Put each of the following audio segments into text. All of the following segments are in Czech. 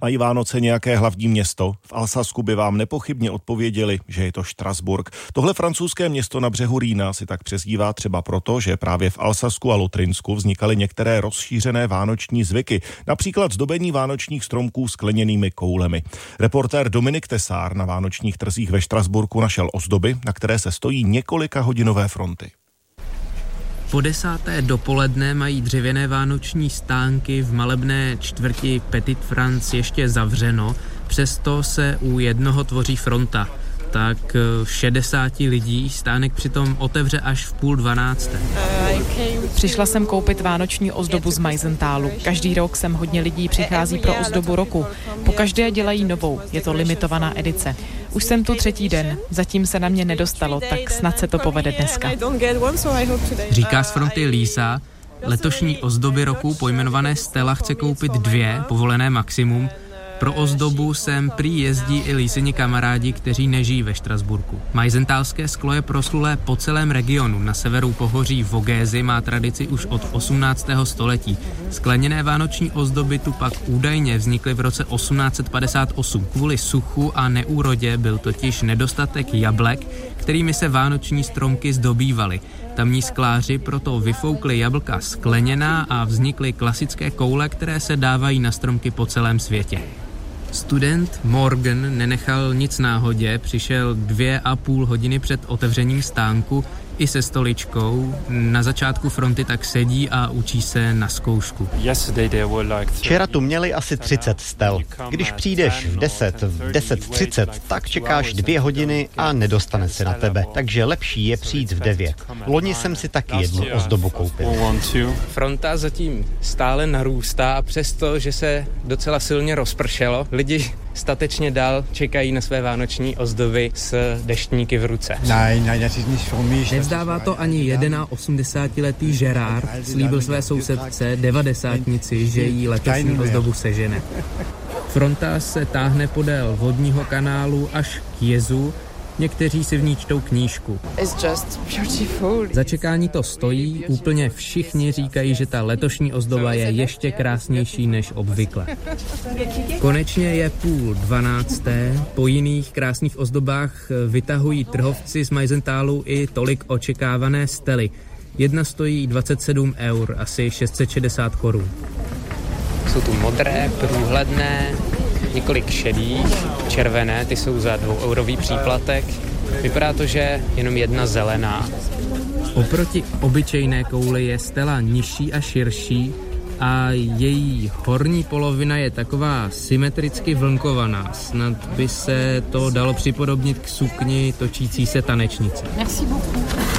Mají Vánoce nějaké hlavní město? V Alsasku by vám nepochybně odpověděli, že je to Štrasburg. Tohle francouzské město na břehu Rýna si tak přezdívá třeba proto, že právě v Alsasku a Lotrinsku vznikaly některé rozšířené vánoční zvyky, například zdobení vánočních stromků skleněnými koulemi. Reportér Dominik Tesár na vánočních trzích ve Štrasburku našel ozdoby, na které se stojí několika hodinové fronty. Po desáté dopoledne mají dřevěné vánoční stánky v malebné čtvrti Petit France ještě zavřeno, přesto se u jednoho tvoří fronta tak 60 eh, lidí stánek přitom otevře až v půl dvanácté. Přišla jsem koupit vánoční ozdobu z Majzentálu. Každý rok sem hodně lidí přichází pro ozdobu roku. Po každé dělají novou, je to limitovaná edice. Už jsem tu třetí den, zatím se na mě nedostalo, tak snad se to povede dneska. Říká z fronty Lisa, letošní ozdoby roku pojmenované Stella chce koupit dvě, povolené maximum, pro ozdobu sem prý jezdí i líseni kamarádi, kteří nežijí ve Štrasburku. Majzentálské sklo je proslulé po celém regionu. Na severu pohoří Vogézy má tradici už od 18. století. Skleněné vánoční ozdoby tu pak údajně vznikly v roce 1858. Kvůli suchu a neúrodě byl totiž nedostatek jablek, kterými se vánoční stromky zdobývaly. Tamní skláři proto vyfoukli jablka skleněná a vznikly klasické koule, které se dávají na stromky po celém světě. Student Morgan nenechal nic náhodě, přišel dvě a půl hodiny před otevřením stánku i se stoličkou. Na začátku fronty tak sedí a učí se na zkoušku. Včera tu měli asi 30 stel. Když přijdeš v 10, v 10.30, tak čekáš dvě hodiny a nedostane se na tebe. Takže lepší je přijít v 9. Loni jsem si taky jednu ozdobu koupil. Fronta zatím stále narůstá a přesto, že se docela silně rozpršelo, lidi statečně dál čekají na své vánoční ozdoby s deštníky v ruce. Nevzdává to ani 81-letý Gerard, slíbil své sousedce devadesátnici, že jí letošní ozdobu sežene. Fronta se táhne podél vodního kanálu až k jezu, Někteří si v ní čtou knížku. Za čekání to stojí, úplně všichni říkají, že ta letošní ozdoba je ještě krásnější než obvykle. Konečně je půl dvanácté, po jiných krásných ozdobách vytahují trhovci z Majzentálu i tolik očekávané stely. Jedna stojí 27 eur, asi 660 korun. Jsou tu modré, průhledné, několik šedých, červené, ty jsou za dvoueurový příplatek. Vypadá to, že jenom jedna zelená. Oproti obyčejné kouli je stela nižší a širší a její horní polovina je taková symetricky vlnkovaná. Snad by se to dalo připodobnit k sukni točící se tanečnice. Merci beaucoup.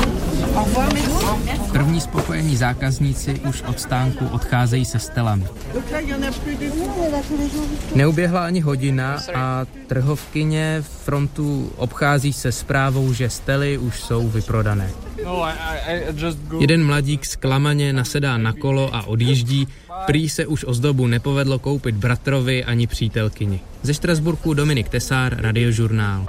První spokojení zákazníci už od stánku odcházejí se stelami. Neuběhla ani hodina a trhovkyně frontu obchází se zprávou, že stely už jsou vyprodané. Jeden mladík zklamaně nasedá na kolo a odjíždí, prý se už ozdobu nepovedlo koupit bratrovi ani přítelkyni. Ze Štrasburku Dominik Tesár, Radiožurnál.